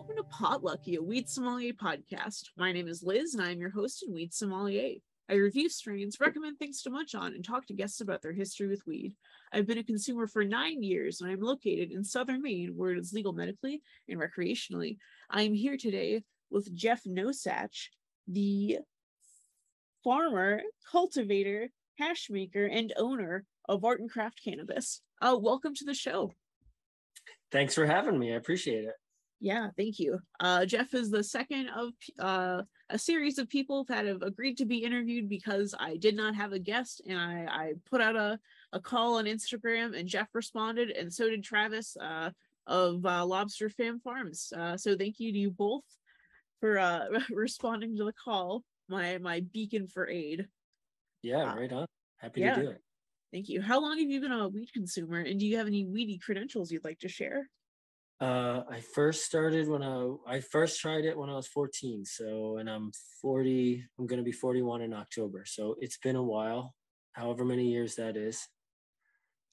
welcome to Potlucky, a Weed Sommelier podcast. My name is Liz, and I am your host and Weed Sommelier. I review strains, recommend things to munch on, and talk to guests about their history with weed. I've been a consumer for nine years, and I'm located in southern Maine, where it is legal medically and recreationally. I am here today with Geoff Nosach, the farmer, cultivator, hash maker, and owner of Art and Craft Cannabis. Uh, welcome to the show. Thanks for having me. I appreciate it. Yeah, thank you. Uh, Geoff is the second of uh, a series of people that have agreed to be interviewed because I did not have a guest and I, I put out a, a call on Instagram and Geoff responded and so did Travis uh, of uh, Lobster Fam Farms. Uh, so thank you to you both for uh, responding to the call, my, my beacon for aid. Yeah, right on. Happy yeah. to do it. Thank you. How long have you been a weed consumer and do you have any weedy credentials you'd like to share? Uh, I first started when I I first tried it when I was 14. So, and I'm 40. I'm going to be 41 in October. So it's been a while, however many years that is.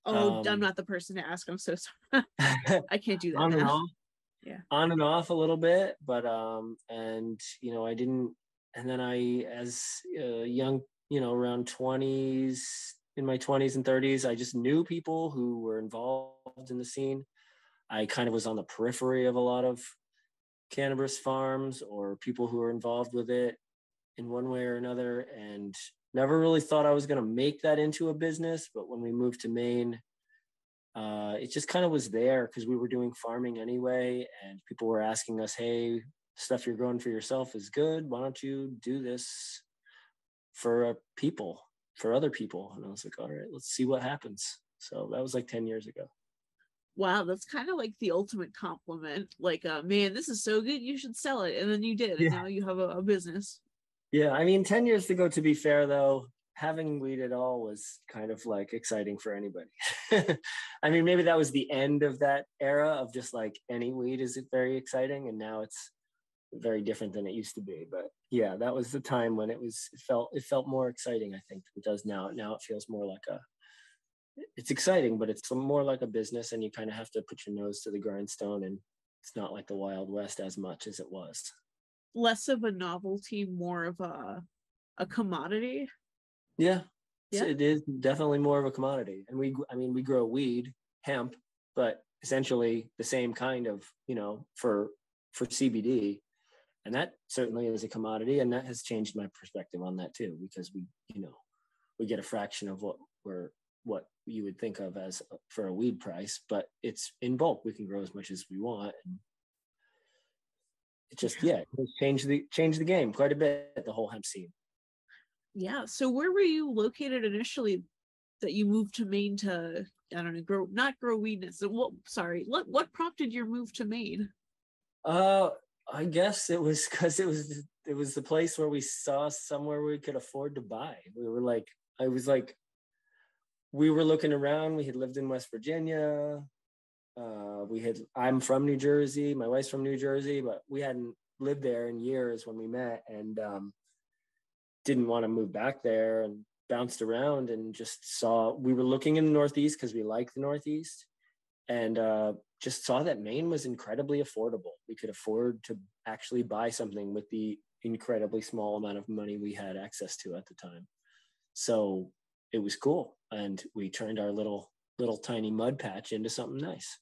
Oh, um, I'm not the person to ask. I'm so sorry. I can't do that. on now. and off. Yeah. On and off a little bit, but um, and you know, I didn't. And then I, as a young, you know, around 20s, in my 20s and 30s, I just knew people who were involved in the scene I kind of was on the periphery of a lot of cannabis farms or people who are involved with it in one way or another and never really thought I was going to make that into a business. But when we moved to Maine, uh, it just kind of was there because we were doing farming anyway. And people were asking us, hey, stuff you're growing for yourself is good. Why don't you do this for uh, people, for other people? And I was like, all right, let's see what happens. So that was like 10 years ago wow, that's kind of like the ultimate compliment. Like, uh, man, this is so good, you should sell it. And then you did, yeah. and now you have a, a business. Yeah, I mean, 10 years ago, to be fair, though, having weed at all was kind of like exciting for anybody. I mean, maybe that was the end of that era of just like any weed is very exciting, and now it's very different than it used to be. But yeah, that was the time when it was it felt it felt more exciting. I think than it does now. Now it feels more like a it's exciting, but it's more like a business, and you kind of have to put your nose to the grindstone, and it's not like the Wild West as much as it was. Less of a novelty, more of a a commodity. Yeah, yeah. it is definitely more of a commodity, and we, I mean, we grow weed, hemp, but essentially the same kind of, you know, for for CBD, and that certainly is a commodity, and that has changed my perspective on that too, because we, you know, we get a fraction of what we're what you would think of as for a weed price, but it's in bulk. We can grow as much as we want. And it just, yeah, it changed the change the game quite a bit, the whole hemp scene. Yeah. So where were you located initially that you moved to Maine to I don't know, grow not grow weed. So what sorry, what what prompted your move to Maine? Uh I guess it was because it was it was the place where we saw somewhere we could afford to buy. We were like, I was like, we were looking around. We had lived in West Virginia. Uh, we had. I'm from New Jersey. My wife's from New Jersey, but we hadn't lived there in years when we met, and um, didn't want to move back there. And bounced around and just saw. We were looking in the Northeast because we like the Northeast, and uh, just saw that Maine was incredibly affordable. We could afford to actually buy something with the incredibly small amount of money we had access to at the time. So it was cool. And we turned our little little tiny mud patch into something nice.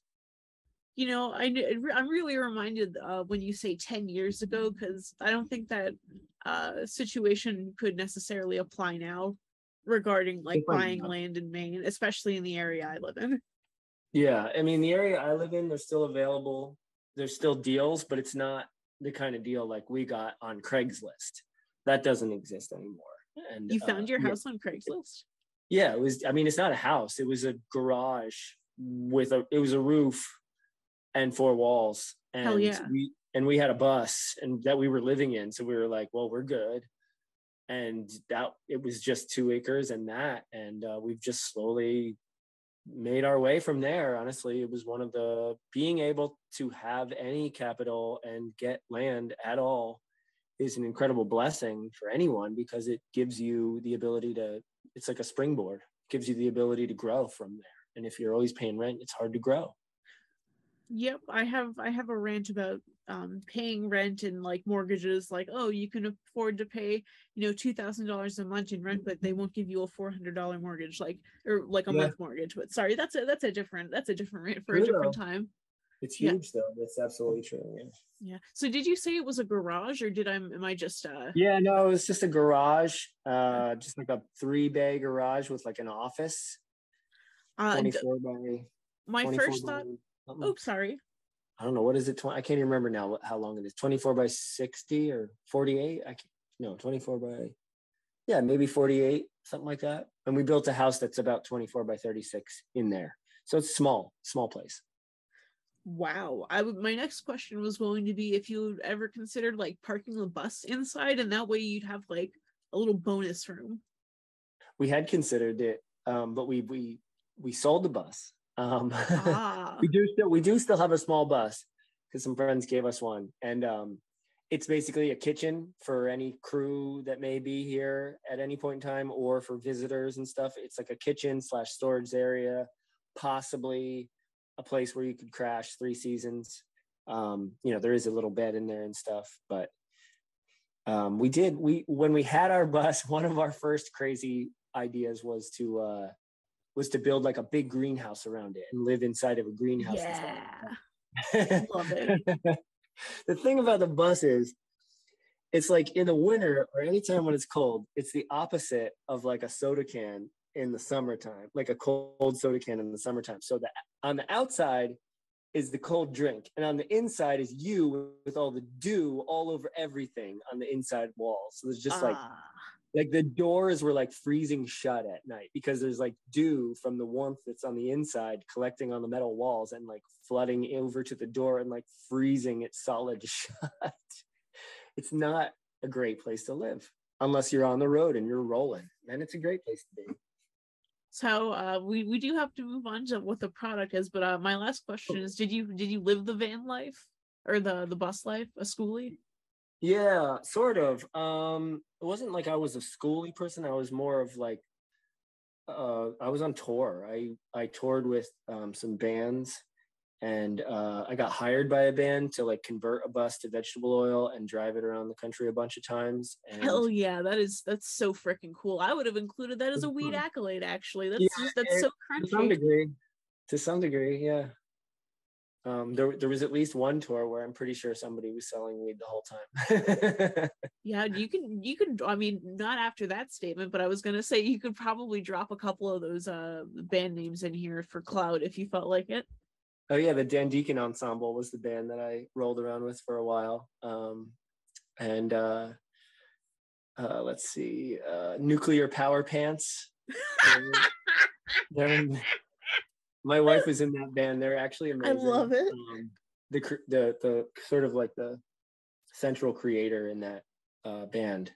You know I, i'm really reminded uh, when you say 10 years ago because i don't think that uh, situation could necessarily apply now regarding like buying land in maine especially in the area i live in. Yeah i mean the area i live in they're still available. There's still deals but it's not the kind of deal like we got on craigslist. That doesn't exist anymore. And you found uh, your house yeah. on craigslist yeah it was i mean it's not a house. It was a garage with a it was a roof and four walls. And Hell yeah. we and we had a bus and that we were living in. So we were like well we're good. And that it was just two acres and that. And uh, we've just slowly made our way from there. Honestly it was one of the being able to have any capital and get land at all is an incredible blessing for anyone because it gives you the ability to it's like a springboard. It gives you the ability to grow from there. And if you're always paying rent it's hard to grow. Yep, I have I have a rant about um paying rent and like mortgages like oh you can afford to pay you know two thousand dollars a month in rent but they won't give you a four hundred dollar mortgage like or like a yeah. month mortgage. But sorry that's a that's a different that's a different rant for a different time it's huge yeah. though that's absolutely true yeah yeah so did you say it was a garage or did i am i just uh yeah no it was just a garage uh just like a three bay garage with like an office uh 24 by my first thought Oops, sorry I don't know what is it. I can't even remember now how long it is. Twenty four by sixty or forty eight. I can't, no twenty four by yeah maybe forty eight something like that. And we built a house that's about twenty four by thirty six in there. So it's small, small place. Wow. I would my next question was going to be if you ever considered like parking the bus inside and that way you'd have like a little bonus room. We had considered it, um, but we we we sold the bus um, ah. we do still we do still have a small bus because some friends gave us one, and um, it's basically a kitchen for any crew that may be here at any point in time, or for visitors and stuff. It's like a kitchen slash storage area, possibly a place where you could crash three seasons. Um, you know, there is a little bed in there and stuff, but um, we did we when we had our bus. One of our first crazy ideas was to uh, was to build like a big greenhouse around it and live inside of a greenhouse. Yeah. Love it. the thing about the bus is it's like in the winter or anytime when it's cold, it's the opposite of like a soda can in the summertime, like a cold soda can in the summertime. So that on the outside is the cold drink, and on the inside is you with all the dew all over everything on the inside walls. So there's just like ah like the doors were like freezing shut at night because there's like dew from the warmth that's on the inside collecting on the metal walls and like flooding over to the door and like freezing it solid shut. it's not a great place to live unless you're on the road and you're rolling. Then it's a great place to be. So uh, we we do have to move on to what the product is, but uh, my last question is: Did you did you live the van life or the the bus life, a schoolie? Yeah, sort of. Um, it wasn't like I was a schooly person. I was more of like, uh, I was on tour. I I toured with um, some bands, and uh, I got hired by a band to like convert a bus to vegetable oil and drive it around the country a bunch of times. And Hell yeah, that is that's so freaking cool. I would have included that as a weed accolade. Actually, that's yeah, that's so crunchy. To some degree, to some degree, yeah. Um, there, there was at least one tour where I'm pretty sure somebody was selling weed the whole time. yeah, you can, you can. I mean, not after that statement, but I was gonna say you could probably drop a couple of those uh band names in here for cloud if you felt like it. Oh yeah, the Dan Deacon Ensemble was the band that I rolled around with for a while, um, and uh, uh, let's see, uh, Nuclear Power Pants. my wife was in that band. They're actually amazing. I love it. Um, the the the sort of like the central creator in that uh, band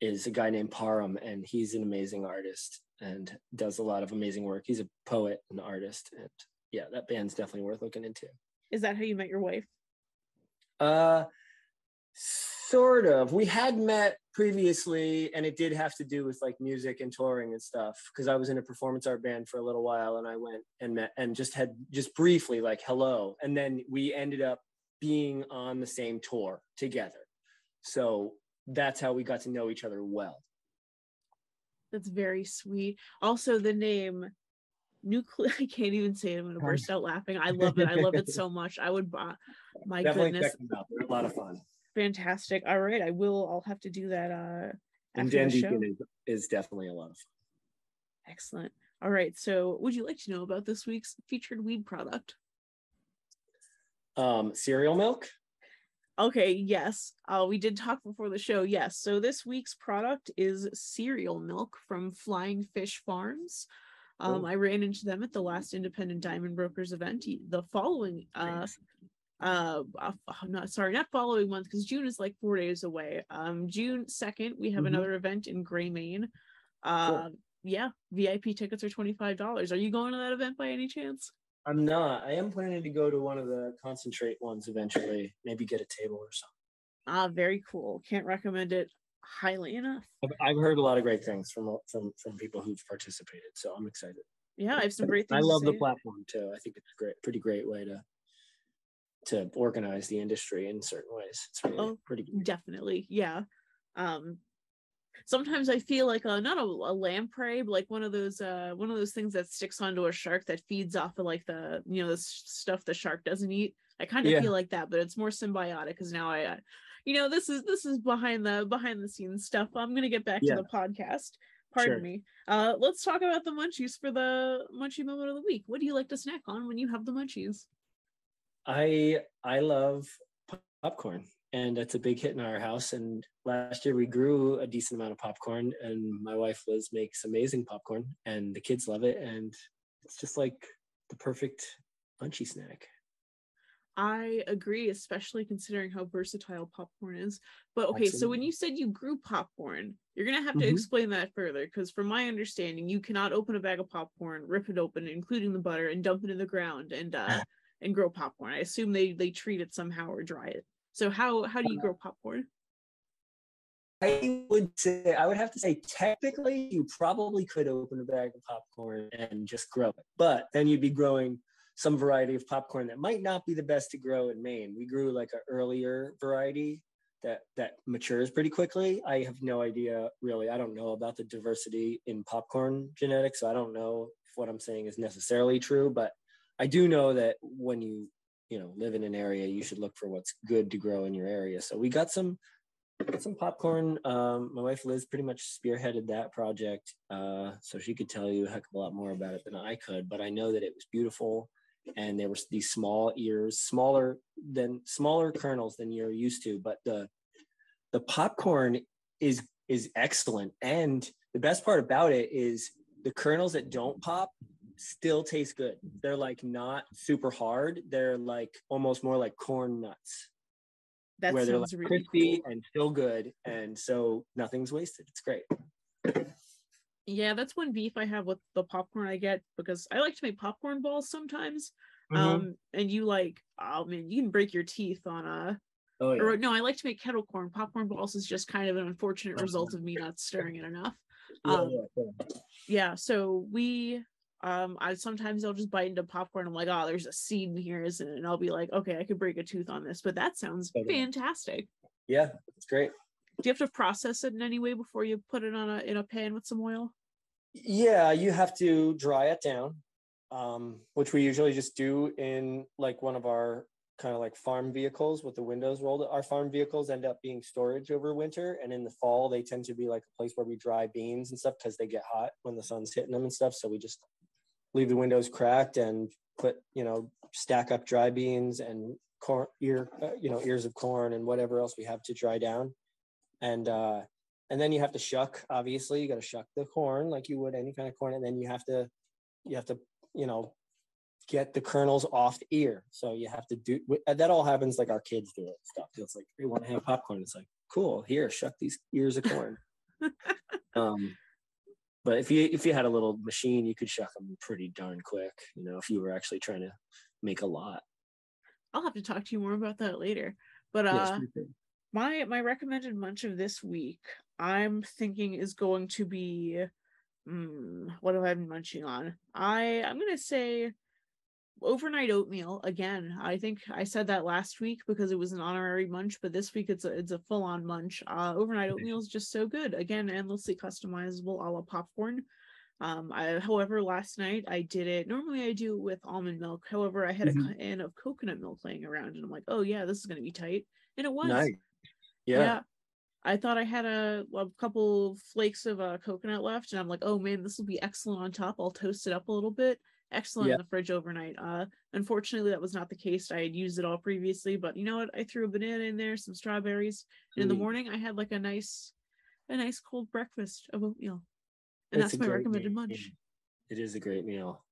is a guy named Param, and he's an amazing artist and does a lot of amazing work. He's a poet and artist, and yeah, that band's definitely worth looking into. Is that how you met your wife? Uh, sort of. We had met previously and it did have to do with like music and touring and stuff because i was in a performance art band for a little while and i went and met and just had just briefly like hello and then we ended up being on the same tour together so that's how we got to know each other well that's very sweet also the name nuclear i can't even say it i'm gonna burst out laughing i love it i love it so much i would buy my Definitely goodness they're a lot of fun fantastic. All right, I will. I'll have to do that. Uh, and Dan Deacon is, is definitely a lot of fun. Excellent. All right. So, would you like to know about this week's featured weed product? Um, cereal milk. Okay. Yes. Uh, we did talk before the show. Yes. So this week's product is cereal milk from Flying Fish Farms. Um, I ran into them at the last Independent Diamond Brokers event. The following uh, uh, uh not sorry not following month because june is like four days away. Um june 2nd we have mm-hmm. another event in gray Maine uh cool. yeah vip tickets are $25 are you going to that event by any chance? I'm not. I am planning to go to one of the concentrate ones eventually maybe get a table or something. Ah very cool. Can't recommend it highly enough i've heard a lot of great things from from from people who've participated so i'm excited yeah i have some great things i love the platform too i think it's a great pretty great way to to organize the industry in certain ways. It's really oh, pretty good. Definitely. Yeah. Um sometimes I feel like a, not a, a lamprey, but like one of those uh one of those things that sticks onto a shark that feeds off of like the you know the stuff the shark doesn't eat. I kind of yeah. feel like that, but it's more symbiotic because now I, uh, you know, this is this is behind the behind the scenes stuff. I'm gonna get back yeah. to the podcast. Pardon sure. me. Uh, let's talk about the munchies for the munchie moment of the week. What do you like to snack on when you have the munchies? I I love popcorn and it's a big hit in our house. And last year we grew a decent amount of popcorn, and my wife Liz makes amazing popcorn, and the kids love it, and it's just like the perfect munchy snack. I agree, especially considering how versatile popcorn is. But okay, Absolutely. so when you said you grew popcorn, you're gonna have to mm-hmm. explain that further because, from my understanding, you cannot open a bag of popcorn, rip it open, including the butter, and dump it in the ground and uh, and grow popcorn. I assume they they treat it somehow or dry it. So how how do you grow popcorn? I would say I would have to say technically you probably could open a bag of popcorn and just grow it, but then you'd be growing some variety of popcorn that might not be the best to grow in Maine. We grew like an earlier variety that that matures pretty quickly. I have no idea really. I don't know about the diversity in popcorn genetics, so I don't know if what I'm saying is necessarily true, but I do know that when you you know live in an area you should look for what's good to grow in your area so we got some some popcorn um, my wife liz pretty much spearheaded that project uh, so she could tell you a heck of a lot more about it than i could but i know that it was beautiful and there were these small ears smaller than smaller kernels than you're used to but the the popcorn is is excellent and the best part about it is the kernels that don't pop still taste good. They're like not super hard. They're like almost more like corn nuts. That where they're like really crispy cool. and still good. And so nothing's wasted. It's great. Yeah, that's one beef I have with the popcorn I get because I like to make popcorn balls sometimes. Mm-hmm. Um, and you like, oh man, you can break your teeth on a Oh, yeah. Or no, I like to make kettle corn. Popcorn balls is just kind of an unfortunate result of me not stirring it enough. Yeah, um, yeah, yeah, so we um i sometimes i'll just bite into popcorn i'm like oh there's a seed in here isn't it and i'll be like okay i could break a tooth on this but that sounds fantastic yeah it's great do you have to process it in any way before you put it on a in a pan with some oil yeah you have to dry it down um which we usually just do in like one of our kind of like farm vehicles with the windows rolled. Our farm vehicles end up being storage over winter, and in the fall they tend to be like a place where we dry beans and stuff because they get hot when the sun's hitting them and stuff. So we just leave the windows cracked and put you know stack up dry beans and corn ear uh, you know ears of corn and whatever else we have to dry down and uh and then you have to shuck obviously you got to shuck the corn like you would any kind of corn and then you have to you have to you know get the kernels off the ear so you have to do that all happens like our kids do it stuff it's like they want to have popcorn it's like cool here shuck these ears of corn um but if you if you had a little machine, you could shuck them pretty darn quick. You know, if you were actually trying to make a lot. I'll have to talk to you more about that later. But uh, yes, my my recommended munch of this week, I'm thinking is going to be, mm, what have I been munching on? I I'm gonna say overnight oatmeal again. I think i said that last week because it was an honorary munch but this week it's a it's a full-on munch. Uh overnight oatmeal is just so good. Again endlessly customizable a la popcorn. Um i however last night i did it. Normally i do it with almond milk. However i had mm-hmm. a can of coconut milk laying around and i'm like oh yeah this is going to be tight. And it was. Nice. Yeah. yeah I thought I had a, a couple flakes of uh, coconut left, and I'm like, oh man, this will be excellent on top. I'll toast it up a little bit excellent yeah. in the fridge overnight. Uh, unfortunately, that was not the case. I had used it all previously, but you know what? I threw a banana in there, some strawberries, and in the morning I had like a nice, a nice cold breakfast of oatmeal, and it's that's my recommended meal. munch. It is a great meal.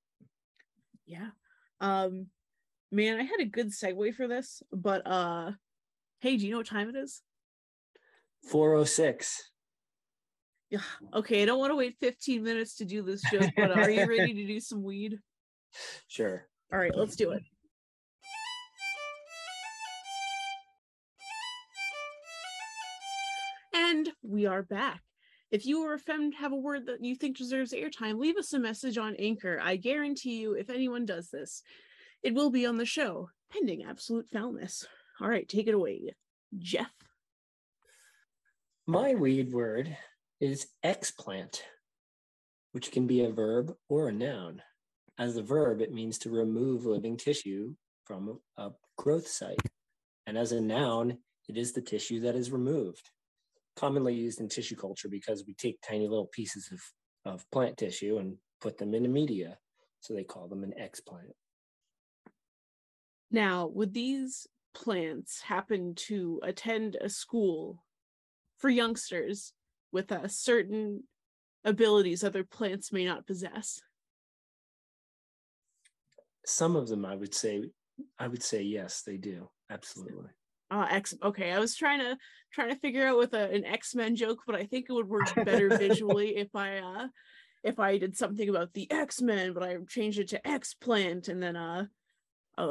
Yeah, um, man, I had a good segue for this, but uh, hey, do you know what time it is? Four oh six. Yeah. Okay, I don't want to wait 15 minutes to do this joke, but are you ready to do some weed? Sure. All right, let's do it. And we are back. If you or a friend have a word that you think deserves airtime, leave us a message on Anchor. I guarantee you, if anyone does this, it will be on the show, pending absolute foulness. All right, take it away, Geoff. My weed word is explant, which can be a verb or a noun. As a verb, it means to remove living tissue from a growth site. And as a noun, it is the tissue that is removed. Commonly used in tissue culture because we take tiny little pieces of, of plant tissue and put them into media. So they call them an explant. Now, would these plants happen to attend a school for youngsters with a certain abilities other plants may not possess? Some of them, I would say, I would say yes, they do. Absolutely. Uh, X. Okay, I was trying to trying to figure out with a, an X Men joke, but I think it would work better visually if I uh if I did something about the X Men, but I changed it to X Plant, and then uh.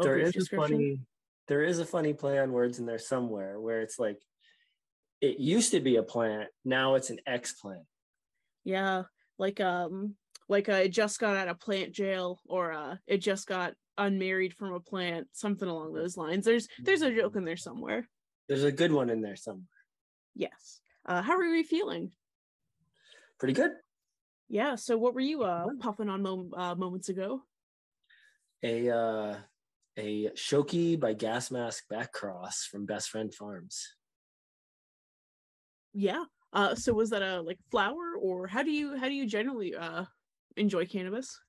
there is a funny. There is a funny play on words in there somewhere where it's like, it used to be a plant, now it's an X plant. Yeah, like um, like I just got out of plant jail, or uh, it just got unmarried from a plant, something along those lines. There's there's a joke in there somewhere. There's a good one in there somewhere. Yes. Uh, how are you feeling? Pretty good. Yeah. So what were you uh puffing on mom- uh, moments ago? A uh a Shoki by Gas Mask Backcross from Best Friend Farms. Yeah. Uh so was that a like flower or how do you how do you generally uh enjoy cannabis?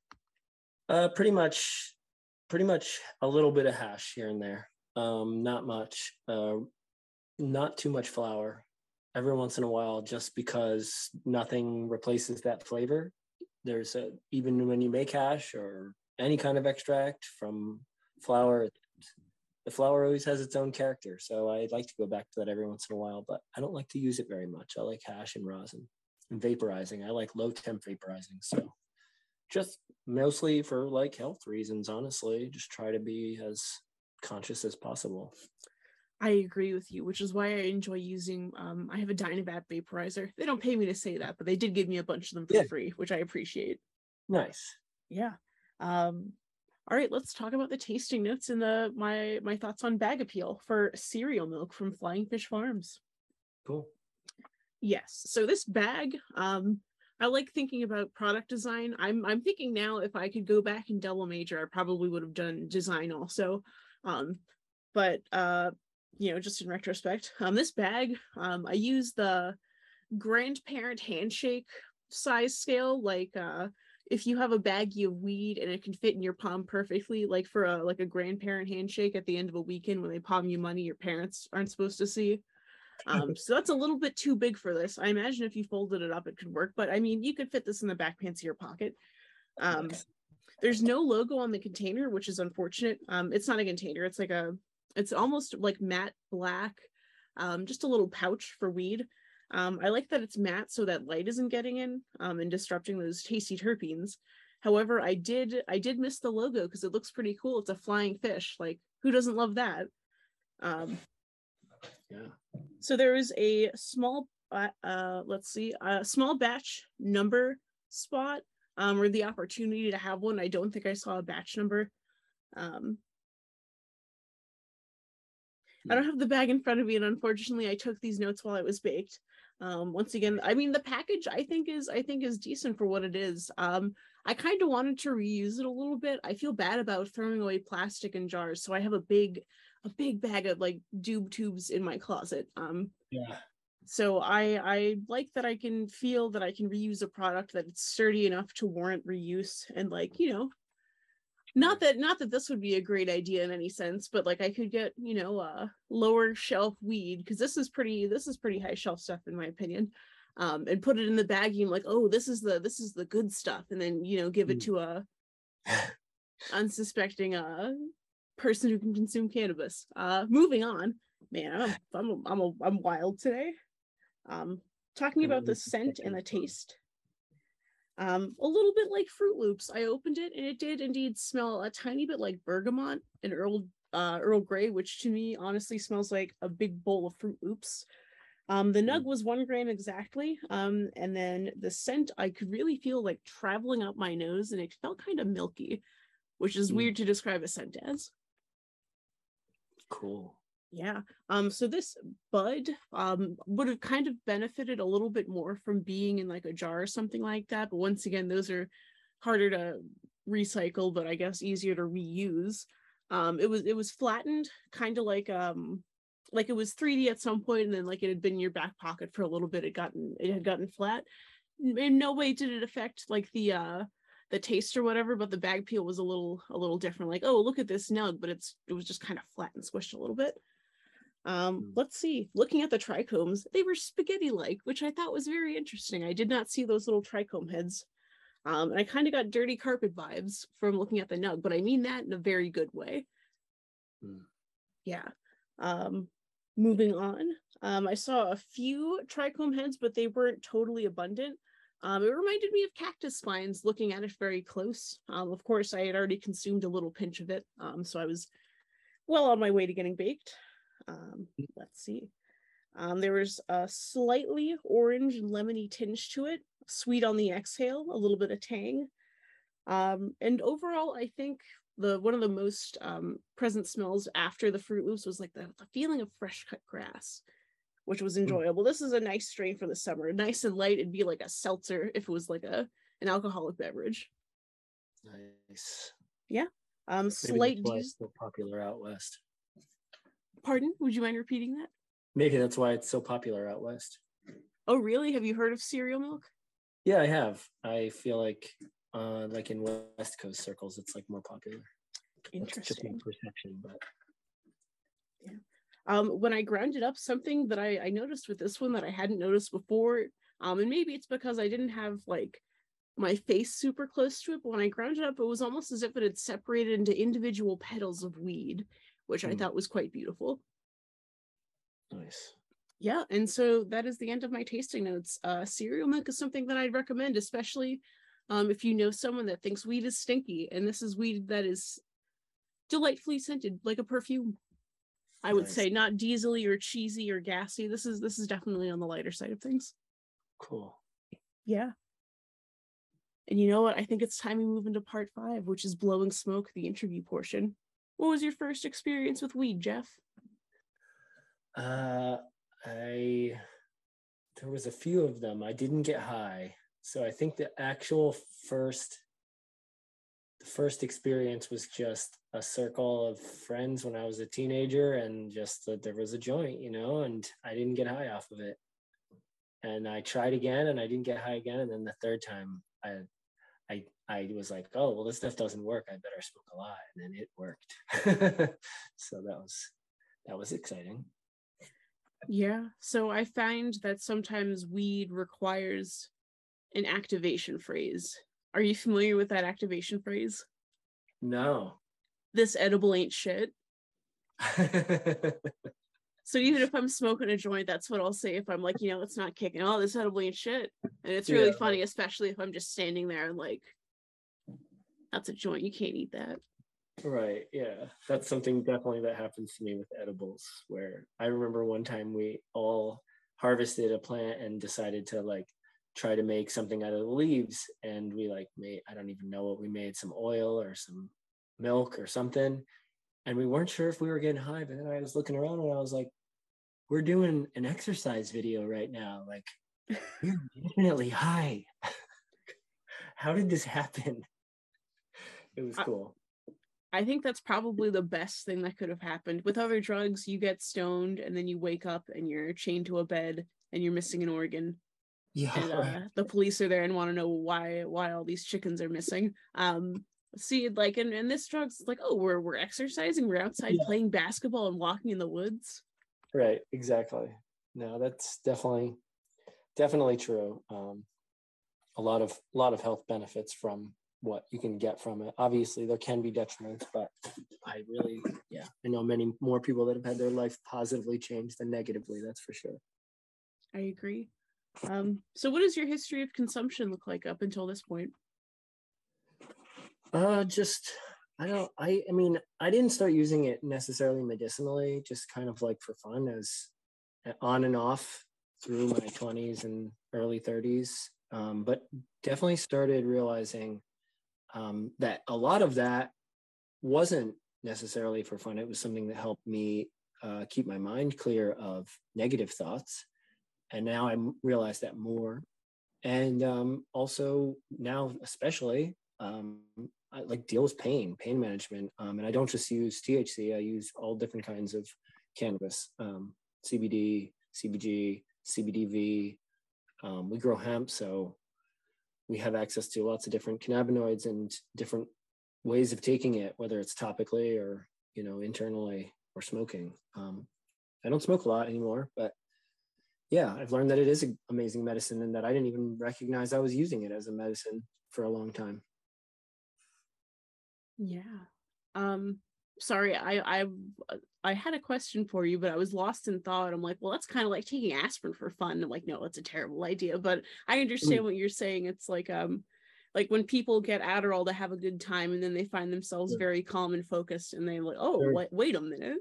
Uh pretty much pretty much a little bit of hash here and there. Um, not much. Uh, not too much flower. Every once in a while, just because nothing replaces that flavor. There's a, even when you make hash or any kind of extract from flower, the flower always has its own character. So I'd like to go back to that every once in a while, but I don't like to use it very much. I like hash and rosin and vaporizing. I like low temp vaporizing. So just mostly for like health reasons, honestly. Just try to be as conscious as possible. I agree with you, which is why I enjoy using. Um, I have a Dynavap vaporizer. They don't pay me to say that, but they did give me a bunch of them for yeah. free, which I appreciate. Nice. Yeah. Um, all right, let's talk about the tasting notes and the my my thoughts on bag appeal for cereal milk from Flying Fish Farms. Cool. Yes. So this bag, um, I like thinking about product design. I'm I'm thinking now if I could go back and double major, I probably would have done design also. Um, but uh, you know, just in retrospect, um, this bag, um, I use the grandparent handshake size scale. Like, uh, if you have a baggie of weed and it can fit in your palm perfectly, like for a like a grandparent handshake at the end of a weekend when they palm you money your parents aren't supposed to see. Um, so that's a little bit too big for this. I imagine if you folded it up, it could work, but I mean, you could fit this in the back pants of your pocket. Um, there's no logo on the container, which is unfortunate. Um, it's not a container. It's like a, it's almost like matte black, um, just a little pouch for weed. Um, I like that it's matte so that light isn't getting in um, and disrupting those tasty terpenes. However, I did I did miss the logo because it looks pretty cool. It's a flying fish. Like who doesn't love that? Um, yeah. So there is a small, uh, uh, let's see, a small batch number spot, um, or the opportunity to have one. I don't think I saw a batch number. Um, I don't have the bag in front of me, and unfortunately, I took these notes while it was baked. Um, once again, I mean, the package I think is I think is decent for what it is. Um, I kind of wanted to reuse it a little bit. I feel bad about throwing away plastic in jars, so I have a big a big bag of like doob tubes in my closet. Um, yeah. So I I like that I can feel that I can reuse a product that it's sturdy enough to warrant reuse and like you know, not that not that this would be a great idea in any sense, but like I could get you know uh lower shelf weed because this is pretty this is pretty high shelf stuff in my opinion. Um, and put it in the baggie and like, oh, this is the this is the good stuff, and then you know give it mm. to a unsuspecting uh person who can consume cannabis. Uh, moving on, man, I'm I'm I'm, a, I'm wild today. Um, talking about the scent and the taste. Um, a little bit like Froot Loops. I opened it and it did indeed smell a tiny bit like bergamot and Earl uh, Earl Grey, which to me honestly smells like a big bowl of Froot Loops. Um, the nug mm. was one gram exactly. Um, and then the scent I could really feel like traveling up my nose and it felt kind of milky. which is mm. weird to describe a scent as. Cool. Yeah. Um, so this bud um would have kind of benefited a little bit more from being in like a jar or something like that. But once again, those are harder to recycle, but I guess easier to reuse. Um, it was it was flattened, kind of like um like it was 3D at some point, and then like it had been in your back pocket for a little bit. It gotten it had gotten flat. In no way did it affect like the uh the taste or whatever, but the bag appeal was a little a little different. Like, oh, look at this nug, but it's it was just kind of flat and squished a little bit. Um, hmm. let's see. Looking at the trichomes, they were spaghetti-like, which I thought was very interesting. I did not see those little trichome heads. Um, and I kind of got dirty carpet vibes from looking at the nug, but I mean that in a very good way. Mm. Yeah. Um, moving on, um, I saw a few trichome heads, but they weren't totally abundant. Um, it reminded me of cactus spines looking at it very close. Um, of course, I had already consumed a little pinch of it, um, so I was well on my way to getting baked. Um, let's see. Um, there was a slightly orange lemony tinge to it, sweet on the exhale, a little bit of tang. Um, and overall, I think the one of the most um, present smells after the Froot Loops was like the, the feeling of fresh cut grass, which was hmm. enjoyable. Mm. This is a nice strain for the summer, nice and light. It'd be like a seltzer if it was like a an alcoholic beverage. Nice. Yeah. Um, slight. So popular out west. Pardon? Would you mind repeating that? Maybe that's why it's so popular out west. Oh, really? Have you heard of cereal milk? Yeah, I have. I feel like, uh, like in West Coast circles, it's like more popular. Interesting. Perception, but yeah. Um, when I ground it up, something that I, I noticed with this one that I hadn't noticed before, um, and maybe it's because I didn't have like my face super close to it, but when I ground it up, it was almost as if it had separated into individual petals of weed which mm. I thought was quite beautiful. Nice. Yeah, and so that is the end of my tasting notes. Uh, cereal milk is something that I'd recommend, especially um, if you know someone that thinks weed is stinky, and this is weed that is delightfully scented, like a perfume. I would nice. say not diesely or cheesy or gassy. This is this is definitely on the lighter side of things. Cool. Yeah. And you know what? I think it's time we move into part five, which is blowing smoke, the interview portion. What was your first experience with weed, Geoff? Uh, I there was a few of them. I didn't get high, so I think the actual first the first experience was just a circle of friends when I was a teenager, and just that there was a joint, you know, and I didn't get high off of it. And I tried again, and I didn't get high again, and then the third time, I I I was like, oh well, this stuff doesn't work. I better smoke a lot, and then it worked. so that was that was exciting. Yeah. So I find that sometimes weed requires an activation phrase. Are you familiar with that activation phrase? No. This edible ain't shit. so even if I'm smoking a joint, that's what I'll say if I'm like, you know, it's not kicking. Oh, this edible ain't shit. And it's really yeah. funny, especially if I'm just standing there and like that's a joint. You can't eat that. Right. Yeah. That's something definitely that happens to me with edibles where I remember one time we all harvested a plant and decided to like try to make something out of the leaves and we like made I don't even know what we made some oil or some milk or something and we weren't sure if we were getting high but then I was looking around and I was like we're doing an exercise video right now like we're definitely high how did this happen it was cool. I, I think that's probably the best thing that could have happened. With other drugs, you get stoned and then you wake up and you're chained to a bed and you're missing an organ. Yeah. And, uh, the police are there and want to know why why all these chickens are missing. Um see like and, and this drug's like, oh, we're we're exercising, we're outside yeah. playing basketball and walking in the woods. Right, exactly. No, that's definitely definitely true. Um a lot of a lot of health benefits from what you can get from it. Obviously, there can be detriments, but I really, yeah, I know many more people that have had their life positively changed than negatively. That's for sure. I agree. Um, so, what does your history of consumption look like up until this point? Uh, just I don't. I I mean, I didn't start using it necessarily medicinally, just kind of like for fun, as on and off through my twenties and early thirties. Um, but definitely started realizing um, that a lot of that wasn't necessarily for fun. It was something that helped me uh, keep my mind clear of negative thoughts. And now I realize that more. And um, also now, especially, um, I like deal with pain, pain management. Um, and I don't just use THC, I use all different kinds of cannabis, um, CBD, CBG, CBDV. Um, we grow hemp, so we have access to lots of different cannabinoids and different ways of taking it, whether it's topically or you know internally or smoking. Um, I don't smoke a lot anymore, but yeah, I've learned that it is an amazing medicine and that I didn't even recognize I was using it as a medicine for a long time. Yeah. Um sorry, I I I had a question for you, but I was lost in thought. I'm like, well, that's kind of like taking aspirin for fun. I'm like, no, it's a terrible idea. But I understand mm. what you're saying. It's like um like when people get Adderall to have a good time and then they find themselves yeah. very calm and focused and they're like, oh, sure. wait, wait a minute.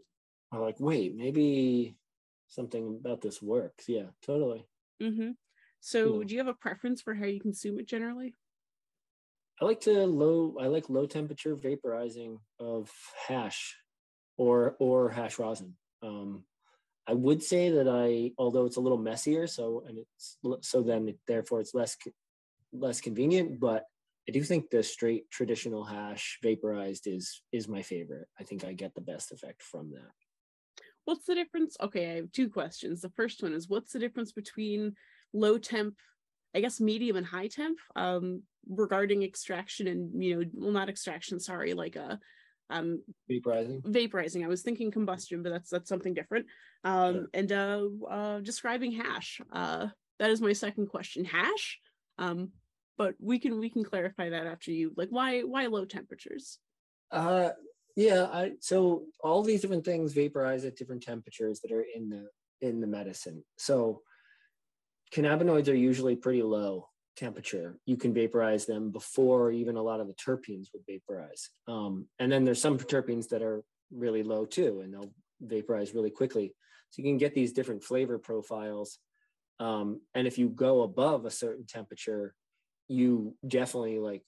I'm like, wait, maybe something about this works. Yeah, totally. Mm-hmm. So, yeah. do you have a preference for how you consume it generally? I like to low. I like low temperature vaporizing of hash, or or hash rosin. Um, I would say that I, although it's a little messier, so and it's so then it, therefore it's less less convenient, but I do think the straight traditional hash vaporized is is my favorite. I think I get the best effect from that. What's the difference? Okay, I have two questions. The first one is what's the difference between low temp, I guess medium and high temp, um, regarding extraction and you know, well not extraction, sorry, like a um vaporizing. Vaporizing. I was thinking combustion, but that's that's something different. Um yeah. and uh, uh describing hash. Uh that is my second question. Hash? Um, but we can we can clarify that after you. Like why why low temperatures? Uh yeah, I so all these different things vaporize at different temperatures that are in the in the medicine. So cannabinoids are usually pretty low temperature. You can vaporize them before even a lot of the terpenes would vaporize. Um, and then there's some terpenes that are really low too, and they'll vaporize really quickly. So you can get these different flavor profiles. Um, and if you go above a certain temperature, you definitely like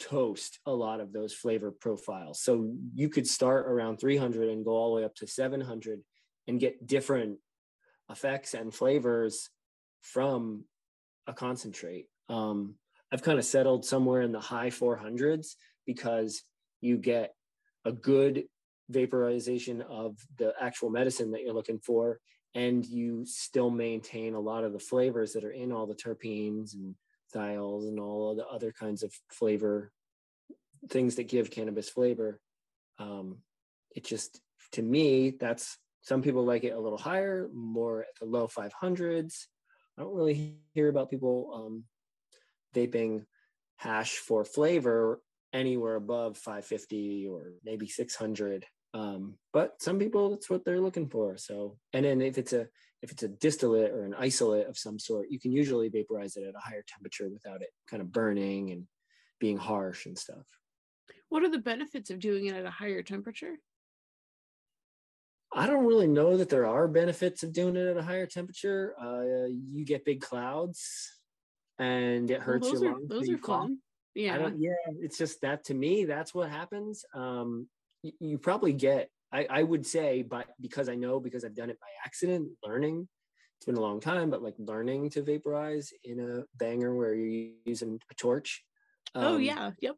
toast a lot of those flavor profiles. So you could start around 300 and go all the way up to 700 and get different effects and flavors from a concentrate. Um, I've kind of settled somewhere in the high 400s because you get a good vaporization of the actual medicine that you're looking for and you still maintain a lot of the flavors that are in all the terpenes and styles and all the other kinds of flavor things that give cannabis flavor. Um, it just, to me, that's some people like it a little higher, more at the low 500s. I don't really hear about people um, vaping hash for flavor anywhere above 550 or maybe 600 um, but some people that's what they're looking for. So and then if it's a if it's a distillate or an isolate of some sort you can usually vaporize it at a higher temperature without it kind of burning and being harsh and stuff. What are the benefits of doing it at a higher temperature? I don't really know that there are benefits of doing it at a higher temperature. Uh, you get big clouds, and it hurts well, your are, lungs. Those are fun. Yeah, yeah. It's just that to me, that's what happens. Um, you, you probably get I, I would say, but because I know because I've done it by accident, learning. It's been a long time, but like learning to vaporize in a banger where you're using a torch. Oh, um, oh yeah, yep.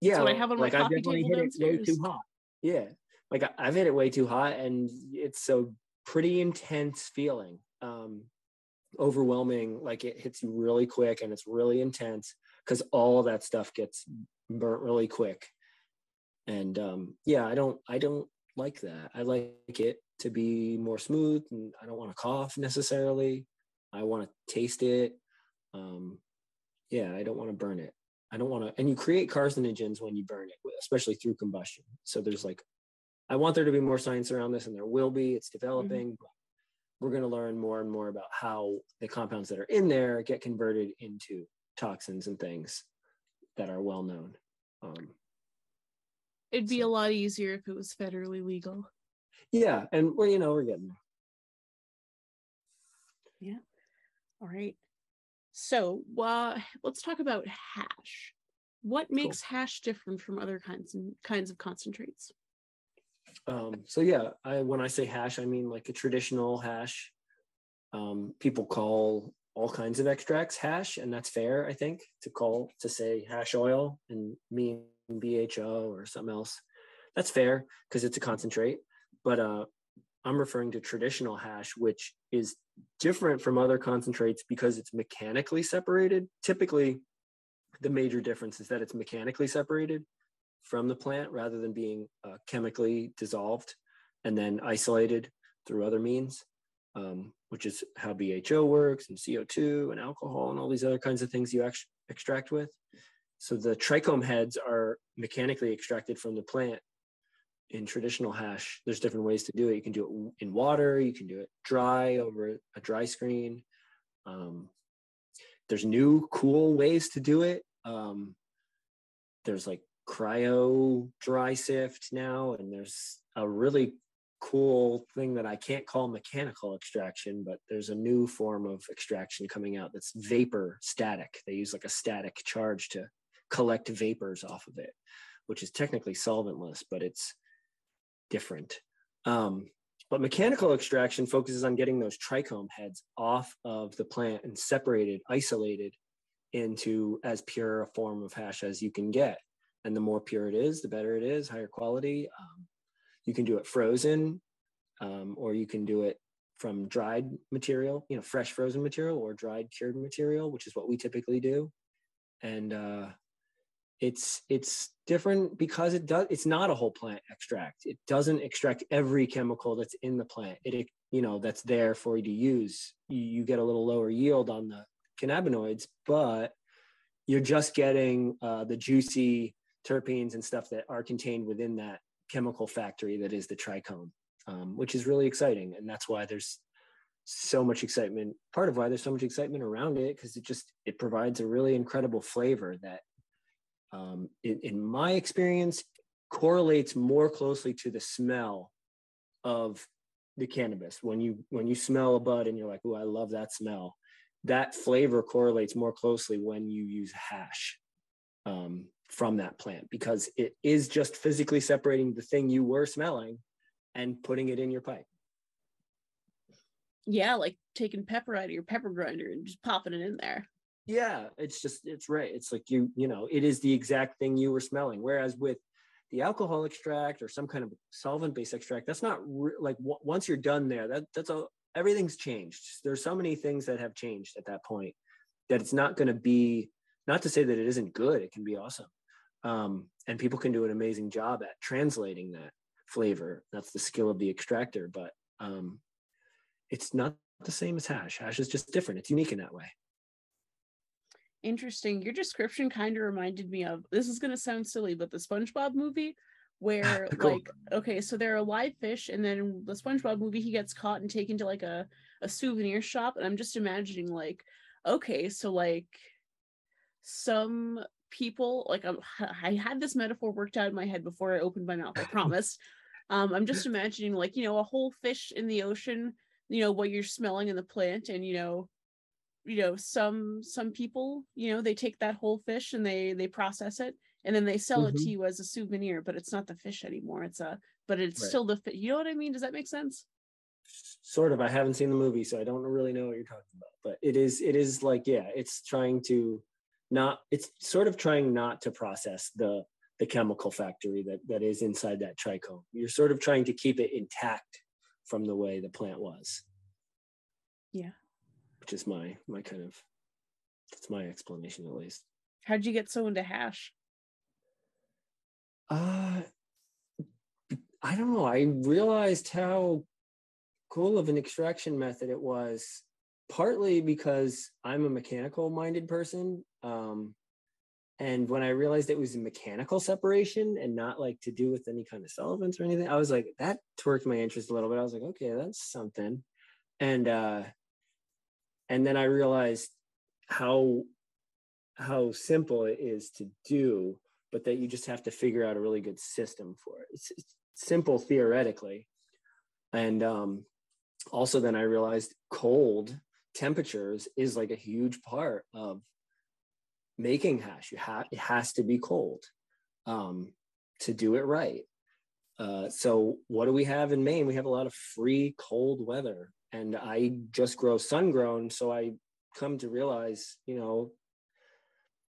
Yeah, I have on like I definitely hit it way too hot. Yeah, like I, I've hit it way too hot, and it's a pretty intense feeling. Um, overwhelming, like it hits you really quick, and it's really intense because all that stuff gets burnt really quick. And um, yeah i don't i don't like that. I like it to be more smooth and i don't want to cough necessarily. I want to taste it. Um, yeah i don't want to burn it. I don't want to and you create carcinogens when you burn it especially through combustion. So there's like i want there to be more science around this and there will be. It's mm-hmm. developing mm-hmm. We're going to learn more and more about how the compounds that are in there get converted into toxins and things that are well known um, It'd be so. a lot easier if it was federally legal. Yeah, and well, you know, we're getting there. Yeah. All right. So, uh, let's talk about hash. What makes cool. hash different from other kinds and kinds of concentrates? Um, so yeah, I, when I say hash, I mean like a traditional hash. Um, people call all kinds of extracts hash, and that's fair, I think, to call to say hash oil and mean BHO or something else. That's fair because it's a concentrate. But uh, I'm referring to traditional hash, which is different from other concentrates because it's mechanically separated. Typically, the major difference is that it's mechanically separated from the plant rather than being uh, chemically dissolved and then isolated through other means, um, which is how BHO works and CO2 and alcohol and all these other kinds of things you ex- extract with. So the trichome heads are mechanically extracted from the plant in traditional hash. There's different ways to do it. You can do it in water, you can do it dry over a dry screen. Um, there's new cool ways to do it. Um, there's like cryo dry sift now, and there's a really cool thing that I can't call mechanical extraction, but there's a new form of extraction coming out that's vapor static. They use like a static charge to collect vapors off of it, which is technically solventless, but it's different. Um, but mechanical extraction focuses on getting those trichome heads off of the plant and separated, isolated into as pure a form of hash as you can get. And the more pure it is, the better it is, higher quality. Um, you can do it frozen, um, or you can do it from dried material, you know, fresh frozen material or dried cured material, which is what we typically do. And uh, it's it's different because it does it's not a whole plant extract. It doesn't extract every chemical that's in the plant. It you know that's there for you to use. You, you get a little lower yield on the cannabinoids, but you're just getting uh, the juicy terpenes and stuff that are contained within that chemical factory that is the trichome, um, which is really exciting. And that's why there's so much excitement. Part of why there's so much excitement around it, because it just it provides a really incredible flavor that, um, in, in my experience, correlates more closely to the smell of the cannabis. When you when you smell a bud and you're like, "Oh, I love that smell," that flavor correlates more closely when you use hash um, from that plant because it is just physically separating the thing you were smelling and putting it in your pipe. Yeah, like taking pepper out of your pepper grinder and just popping it in there. Yeah, it's just it's right. It's like you you know it is the exact thing you were smelling. Whereas with the alcohol extract or some kind of solvent based extract, that's not re- like w- once you're done there, that that's all, everything's changed. There's so many things that have changed at that point that it's not going to be, not to say that it isn't good, it can be awesome. Um, and people can do an amazing job at translating that flavor. That's the skill of the extractor, but um, it's not the same as hash. Hash is just different. It's unique in that way. Interesting. Your description kind of reminded me of this is going to sound silly, but the SpongeBob movie where cool. like okay so there are a live fish and then the spongebob movie he gets caught and taken to like a, a souvenir shop and i'm just imagining like okay so like some people like I'm, i had this metaphor worked out in my head before i opened my mouth i promise um i'm just imagining like you know a whole fish in the ocean you know what you're smelling in the plant and you know you know some some people you know they take that whole fish and they they process it and then they sell mm-hmm. it to mm-hmm. you as a souvenir but it's not the fish anymore it's a but it's right. still the fish you know what i mean does that make sense sort of i haven't seen the movie so i don't really know what you're talking about but it is it is like yeah it's trying to not it's sort of trying not to process the the chemical factory that that is inside that trichome. You're sort of trying to keep it intact from the way the plant was. Yeah. Which is my my kind of that's my explanation at least. How'd you get so into hash? Uh, I don't know. I realized how cool of an extraction method it was, partly because I'm a mechanical minded person. Um, and when I realized it was a mechanical separation and not like to do with any kind of solvents or anything, I was like, that twerked my interest a little bit. I was like, okay, that's something. And uh, and then I realized how how simple it is to do but that you just have to figure out a really good system for it. It's, it's simple theoretically. And um, also, then I realized cold temperatures is like a huge part of making hash. You have it has to be cold um, to do it right. Uh, so what do we have in Maine? We have a lot of free cold weather, and I just grow sun grown. So I come to realize, you know,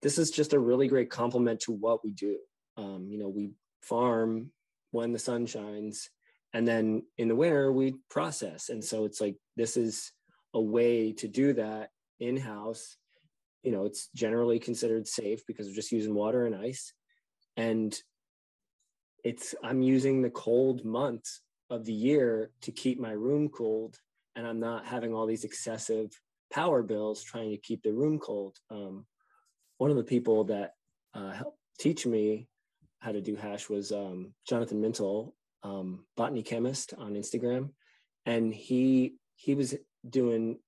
this is just a really great complement to what we do. Um, you know, we farm when the sun shines, and then in the winter we process. And so it's like this is a way to do that in house. You know, it's generally considered safe because we're just using water and ice, and it's I'm using the cold months of the year to keep my room cold, and I'm not having all these excessive power bills trying to keep the room cold. Um, one of the people that uh, helped teach me how to do hash was um, Jonathan Mintel, um, botany chemist on Instagram, and he he was doing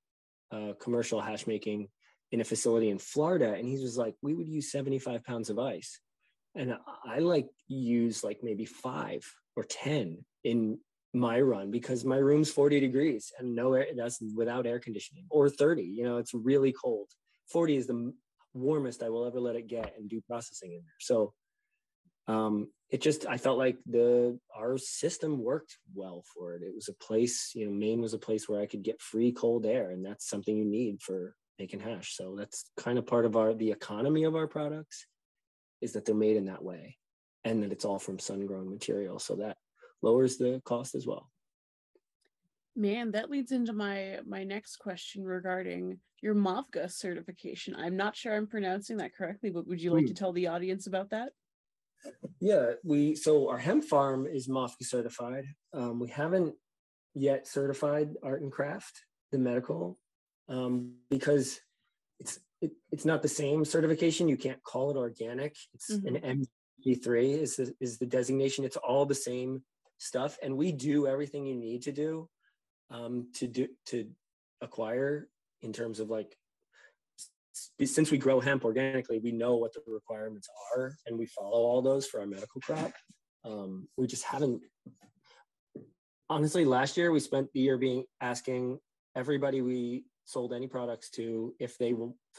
uh, commercial hash making in a facility in Florida, and he was like, we would use 75 pounds of ice, and I like use like maybe five or 10 in my run because my room's 40 degrees and no air that's without air conditioning or 30 you know it's really cold 40 is the warmest I will ever let it get and do processing in there. So um, it just I felt like the our system worked well for it. It was a place, you know, Maine was a place where I could get free cold air, and that's something you need for making hash. So that's kind of part of our the economy of our products is that they're made in that way, and that it's all from sun grown material. So that lowers the cost as well. Man, that leads into my my next question regarding your MOFGA certification. I'm not sure I'm pronouncing that correctly, but would you like to hmm. tell the audience about that? Yeah, we so our hemp farm is MOFGA certified. Um, we haven't yet certified art and craft, the medical, um, because it's it, it's not the same certification. You can't call it organic. It's mm-hmm. an MG3 is the, is the designation. It's all the same stuff, and we do everything you need to do um, to do to acquire in terms of like since we grow hemp organically, we know what the requirements are and we follow all those for our medical crop. Um, we just haven't. Honestly, last year we spent the year being asking everybody we sold any products to if they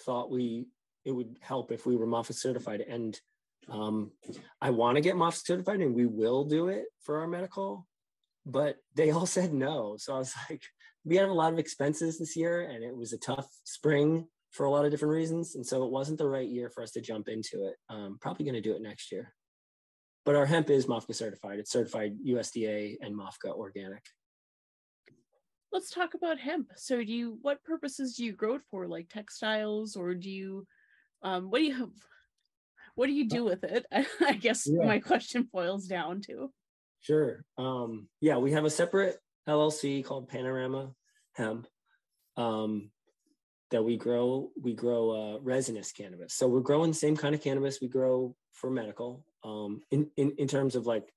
thought we it would help if we were MOFGA certified. And um, I want to get MOFGA certified, and we will do it for our medical but they all said no. So I was like, we have a lot of expenses this year, and it was a tough spring for a lot of different reasons. And so it wasn't the right year for us to jump into it. Um, probably going to do it next year. But our hemp is MOFGA certified. It's certified USDA and MOFGA organic. Let's talk about hemp. So, do you what purposes do you grow it for? Like textiles, or do you um, what do you have? What do you do with it? I guess yeah. my question boils down to. Sure. Um, yeah, we have a separate LLC called Panorama Hemp um, that we grow. We grow uh, resinous cannabis. So we're growing the same kind of cannabis we grow for medical um, in, in, in terms of like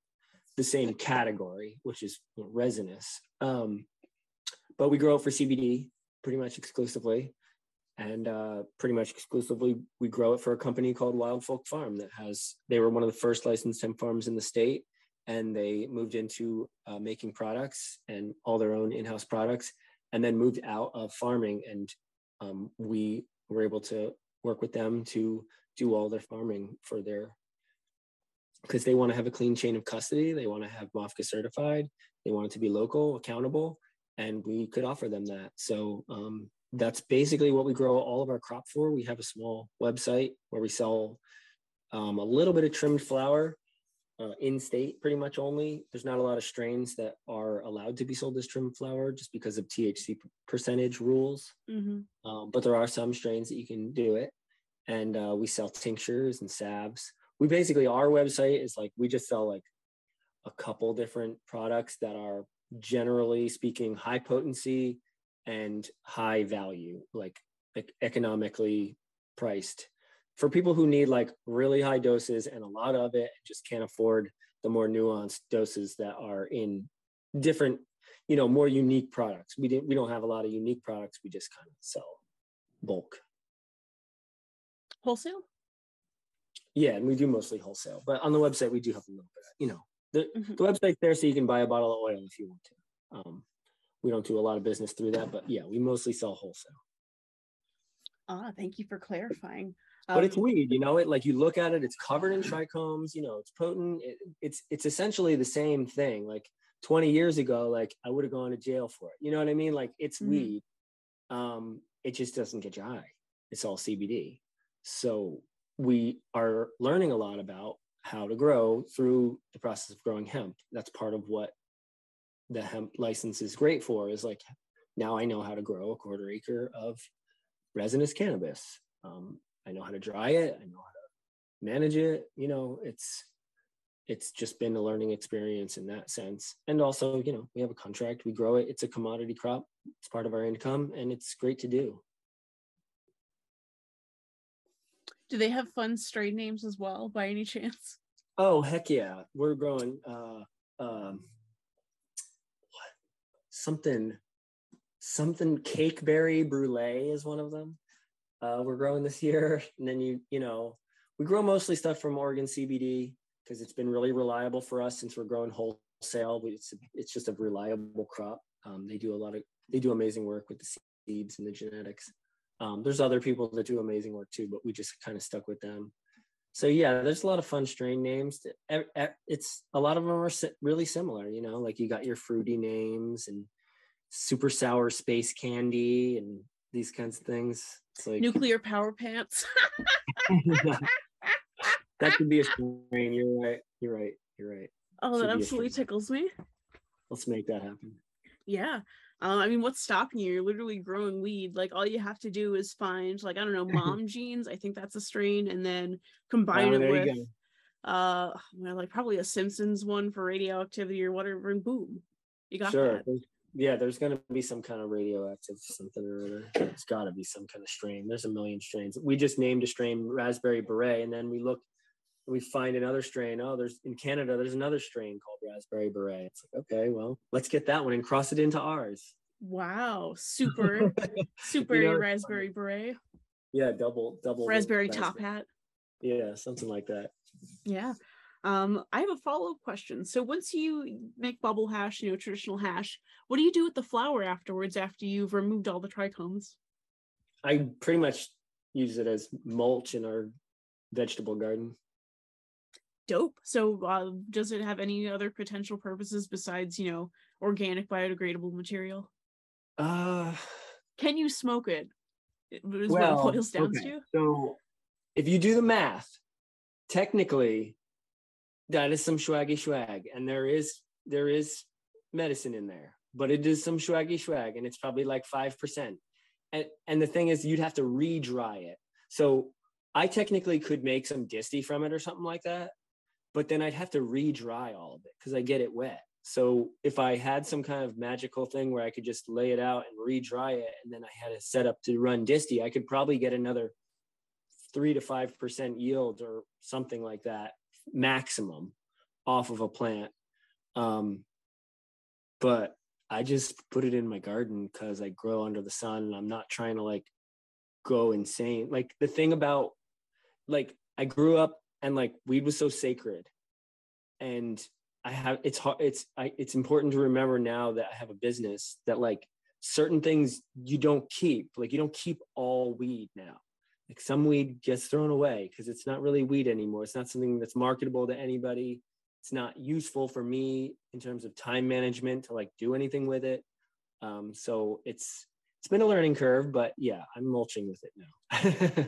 the same category, which is resinous. Um, but we grow it for CBD pretty much exclusively. And uh, pretty much exclusively, we grow it for a company called Wild Folk Farm that has, they were one of the first licensed hemp farms in the state and they moved into uh, making products and all their own in-house products and then moved out of farming and um, we were able to work with them to do all their farming for their because they want to have a clean chain of custody they want to have MOFGA certified they want it to be local accountable and we could offer them that. So um, that's basically what we grow all of our crop for. We have a small website where we sell um, a little bit of trimmed flower uh, in state pretty much only. There's not a lot of strains that are allowed to be sold as trim flower just because of THC percentage rules. Mm-hmm. Um, but there are some strains that you can do it. And uh, we sell tinctures and salves. We basically, our website is like, we just sell like a couple different products that are generally speaking high potency and high value, like, like economically priced for people who need like really high doses and a lot of it and just can't afford the more nuanced doses that are in different you know more unique products. We didn't we don't have a lot of unique products. We just kind of sell bulk. Wholesale? Yeah and we do mostly wholesale but on the website we do have a little bit you know the, mm-hmm. the website's there so you can buy a bottle of oil if you want to. Um, we don't do a lot of business through that but yeah we mostly sell wholesale. Ah thank you for clarifying but it's um, weed, you know. It like you look at it, it's covered in trichomes. You know, it's potent. It, it's it's essentially the same thing. Like 20 years ago, like I would have gone to jail for it. You know what I mean? Like it's mm-hmm. weed. Um, it just doesn't get you high. It's all CBD. So we are learning a lot about how to grow through the process of growing hemp. That's part of what the hemp license is great for. Is like now I know how to grow a quarter acre of resinous cannabis. Um, I know how to dry it. I know how to manage it. You know, it's it's just been a learning experience in that sense. And also, you know, we have a contract, we grow it. It's a commodity crop. It's part of our income, and it's great to do. Do they have fun strain names as well, by any chance? Oh heck yeah, we're growing. Uh, um, what something something cakeberry brulee is one of them uh, we're growing this year. And then you, you know, we grow mostly stuff from Oregon CBD because it's been really reliable for us since we're growing wholesale. It's it's just a reliable crop. Um, they do a lot of they do amazing work with the seeds and the genetics. Um, there's other people that do amazing work too, but we just kind of stuck with them. So yeah, there's a lot of fun strain names. It's a lot of them are really similar. You know, like you got your fruity names and super sour space candy and these kinds of things. It's like nuclear power pants. that could be a strain. You're right. You're right. You're right. Oh, that absolutely tickles me. Let's make that happen. Yeah. Um, I mean, what's stopping you? You're literally growing weed. Like all you have to do is find, like, I don't know, mom jeans. I think that's a strain, and then combine oh, it with uh well, like probably a Simpsons one for radioactivity or whatever, and boom. You got sure. that yeah, there's gonna be some kind of radioactive something or other. It's got to be some kind of strain. There's a million strains. We just named a strain raspberry beret, and then we look, we find another strain. Oh, there's in Canada. There's another strain called raspberry beret. It's like okay, well, let's get that one and cross it into ours. Wow, super, super you know, raspberry beret. Yeah, double double raspberry, raspberry top hat. Yeah, something like that. Yeah. Um, I have a follow-up question. So once you make bubble hash, you know, traditional hash, what do you do with the flower afterwards after you've removed all the trichomes? I pretty much use it as mulch in our vegetable garden. Dope. So uh, does it have any other potential purposes besides, you know, organic biodegradable material? Uh can you smoke it? Is well, what it boils down okay. to. So if you do the math, technically that is some shwaggy shwag and there is there is medicine in there but it is some shwaggy shwag and it's probably like 5% and and the thing is you'd have to re-dry it. So i technically could make some disty from it or something like that but then i'd have to re-dry all of it because i get it wet. So if i had some kind of magical thing where i could just lay it out and re-dry it and then i had a setup to run disty i could probably get another three to five percent yield or something like that maximum off of a plant. Um, but I just put it in my garden because I grow under the sun and I'm not trying to like go insane. Like the thing about like I grew up and like weed was so sacred. And I have it's hard it's I it's important to remember now that I have a business that like certain things you don't keep. Like you don't keep all weed now like some weed gets thrown away because it's not really weed anymore. It's not something that's marketable to anybody. It's not useful for me in terms of time management to like do anything with it. Um, so it's it's been a learning curve, but yeah, I'm mulching with it now.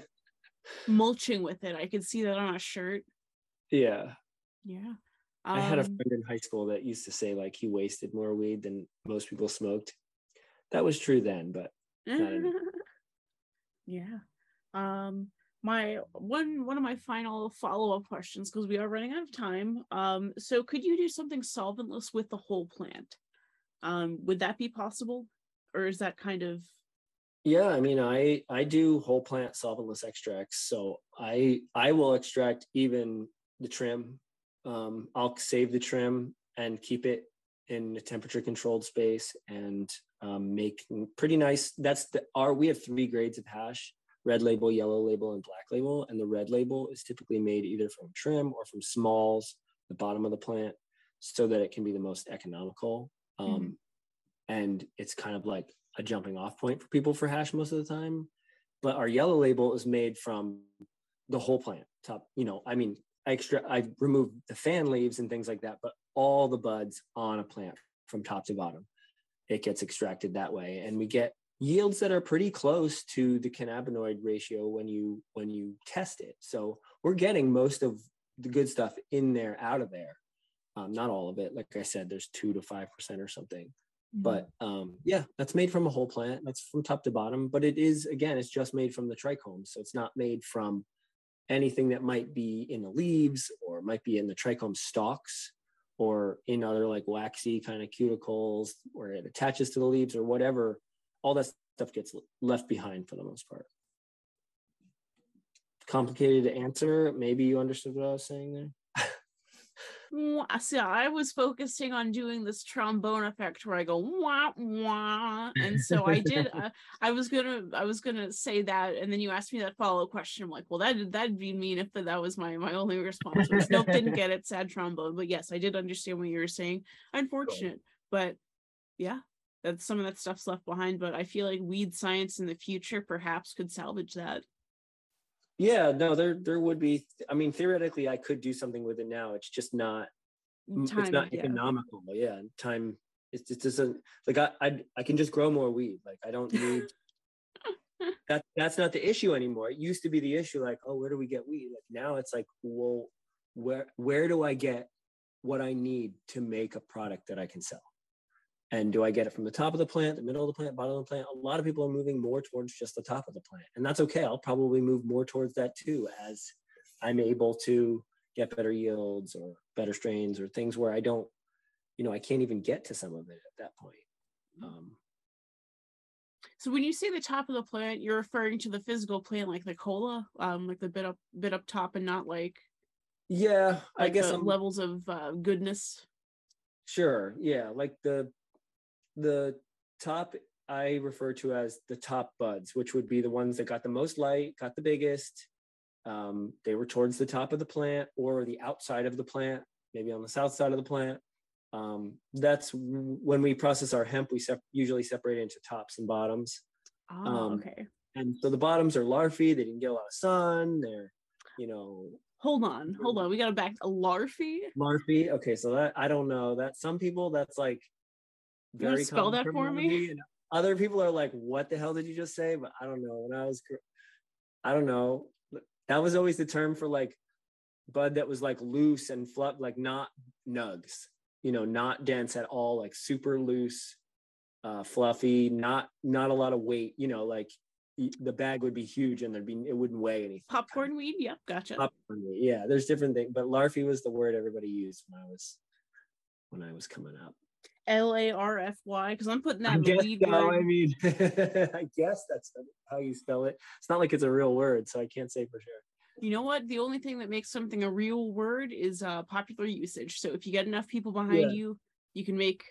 mulching with it. I could see that on a shirt. Yeah. Yeah. Um, I had a um, friend in high school that used to say like he wasted more weed than most people smoked. That was true then, but yeah um my one one of my final follow-up questions because we are running out of time. Um so could you do something solventless with the whole plant? Um would that be possible? Or is that kind of yeah i mean i i do whole plant solventless extracts so i i will extract even the trim. Um i'll save the trim and keep it in a temperature controlled space and um, make pretty nice that's the our we have three grades of hash red label, yellow label, and black label. And the red label is typically made either from trim or from smalls, the bottom of the plant, so that it can be the most economical. Um, mm-hmm. And it's kind of like a jumping off point for people for hash most of the time. But our yellow label is made from the whole plant top you know i mean I extra i removed the fan leaves and things like that but all the buds on a plant from top to bottom it gets extracted that way and we get yields that are pretty close to the cannabinoid ratio when you when you test it. So we're getting most of the good stuff in there out of there. Um, not all of it. Like i said there's two to five percent or something. Mm-hmm. but um, yeah that's made from a whole plant. That's from top to bottom. But it is again it's just made from the trichomes. so it's not made from anything that might be in the leaves or might be in the trichome stalks or in other like waxy kind of cuticles where it attaches to the leaves or whatever all that stuff gets left behind for the most part complicated to answer maybe you understood what i was saying there See, I was focusing on doing this trombone effect where I go wah wah, and so I did. Uh, I was gonna, I was gonna say that, and then you asked me that follow up question. I'm like, well, that that'd be mean if that was my my only response. Was, nope, didn't get it. Sad trombone, but yes, I did understand what you were saying. Unfortunate, but yeah, that some of that stuff's left behind. But I feel like weed science in the future perhaps could salvage that. Yeah, no, there there would be. I mean, theoretically, I could do something with it now. It's just not. Time, it's not yeah. economical. Yeah, time. It's it doesn't like I, I I can just grow more weed. Like I don't need. that that's not the issue anymore. It used to be the issue. Like, oh, where do we get weed? Like now, it's like, well, where where do I get what I need to make a product that I can sell? And do I get it from the top of the plant, the middle of the plant, bottom of the plant? A lot of people are moving more towards just the top of the plant. And that's okay. I'll probably move more towards that too as I'm able to get better yields or better strains or things where I don't, you know, I can't even get to some of it at that point. Um, so when you say the top of the plant, you're referring to the physical plant, like the cola, um, like the bit up, bit up top, and not like. Yeah, like I guess levels of uh, goodness. Sure. Yeah, like the the top I refer to as the top buds, which would be the ones that got the most light, got the biggest. Um, they were towards the top of the plant or the outside of the plant, maybe on the south side of the plant. Um, that's when we process our hemp, we sep- usually separate it into tops and bottoms. Oh, um, okay. And so the bottoms are larfy. They didn't get a lot of sun. They're, you know. Hold on, hold on. We got to back a larfy. Larfy. Okay, so that I don't know. That some people that's like very spell that for me. And other people are like, "What the hell did you just say?" But I don't know. When I was, I don't know. That was always the term for like bud that was like loose and fluff, like not nugs. You know, not dense at all, like super loose, uh, fluffy, not not a lot of weight. You know, like the bag would be huge and there'd be it wouldn't weigh anything. Popcorn weed, yep, gotcha. Popcorn weed, yeah. There's different things, but larfy was the word everybody used when I was when I was coming up. L A R F Y because I'm putting that in the lead no, I mean, I guess that's how you spell it. It's not like it's a real word, so I can't say for sure. You know what? The only thing that makes something a real word is uh, popular usage. So if you get enough people behind yeah. you, you can make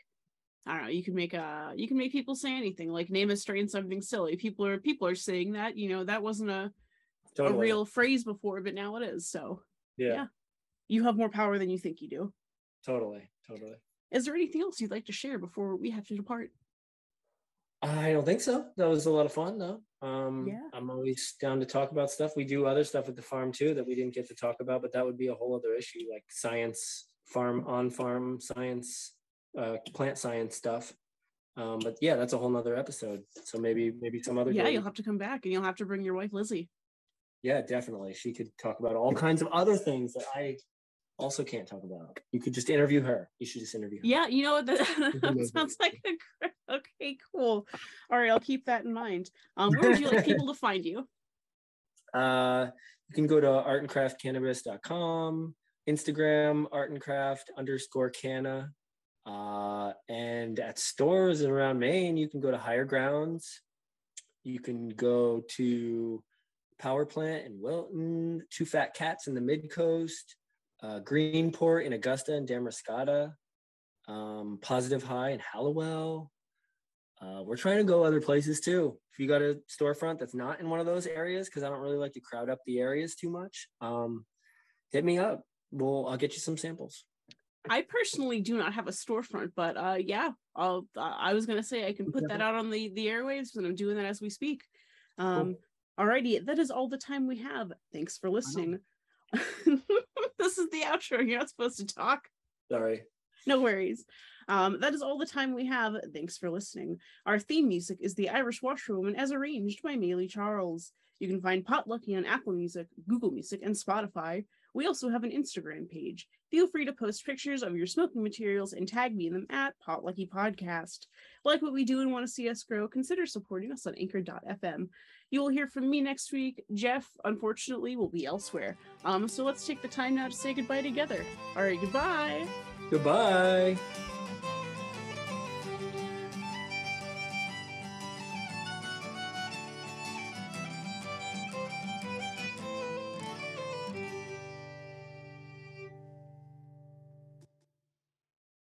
I don't know, you can make a you can make people say anything, like name a strain something silly. People are people are saying that, you know, that wasn't a totally. a real phrase before, but now it is. So yeah. yeah. You have more power than you think you do. Totally, totally. Is there anything else you'd like to share before we have to depart? I don't think so. That was a lot of fun though. Um, yeah. I'm always down to talk about stuff. We do other stuff at the farm too that we didn't get to talk about, but that would be a whole other issue, like science, farm on farm science, uh, plant science stuff. Um, but yeah, that's a whole nother episode. So maybe maybe some other. Yeah, day. you'll have to come back and you'll have to bring your wife Lizzy. Yeah, definitely. She could talk about all kinds of other things that I also can't talk about. You could just interview her. You should just interview her. Yeah, you know what? That, that sounds like a okay, cool. All right, I'll keep that in mind. Um, where would you like people to find you? Uh, you can go to artandcraftcannabis.com, Instagram artandcraft underscore canna, uh, and at stores around Maine, you can go to Higher Grounds. You can go to Power Plant in Wilton, Two Fat Cats in the Mid Coast uh, Greenport in Augusta and Damariscotta, um, Positive High in Hallowell. Uh, we're trying to go other places too. If you got a storefront that's not in one of those areas, because I don't really like to crowd up the areas too much, um, hit me up. Well, I'll get you some samples. I personally do not have a storefront, but uh, yeah, I'll. I was gonna say I can put that out on the the airwaves, and I'm doing that as we speak. Um, cool. Alrighty, that is all the time we have. Thanks for listening. this is the outro. You're not supposed to talk. Sorry. No worries. Um, that is all the time we have. Thanks for listening. Our theme music is The Irish Washerwoman as arranged by Maylee Charles. You can find Potlucky on Apple Music, Google Music, and Spotify. We also have an Instagram page. Feel free to post pictures of your smoking materials and tag me in them at Potlucky Podcast. Like what we do and want to see us grow, consider supporting us on anchor.fm. You will hear from me next week. Geoff, unfortunately, will be elsewhere. Um, so let's take the time now to say goodbye together. All right, goodbye. Goodbye.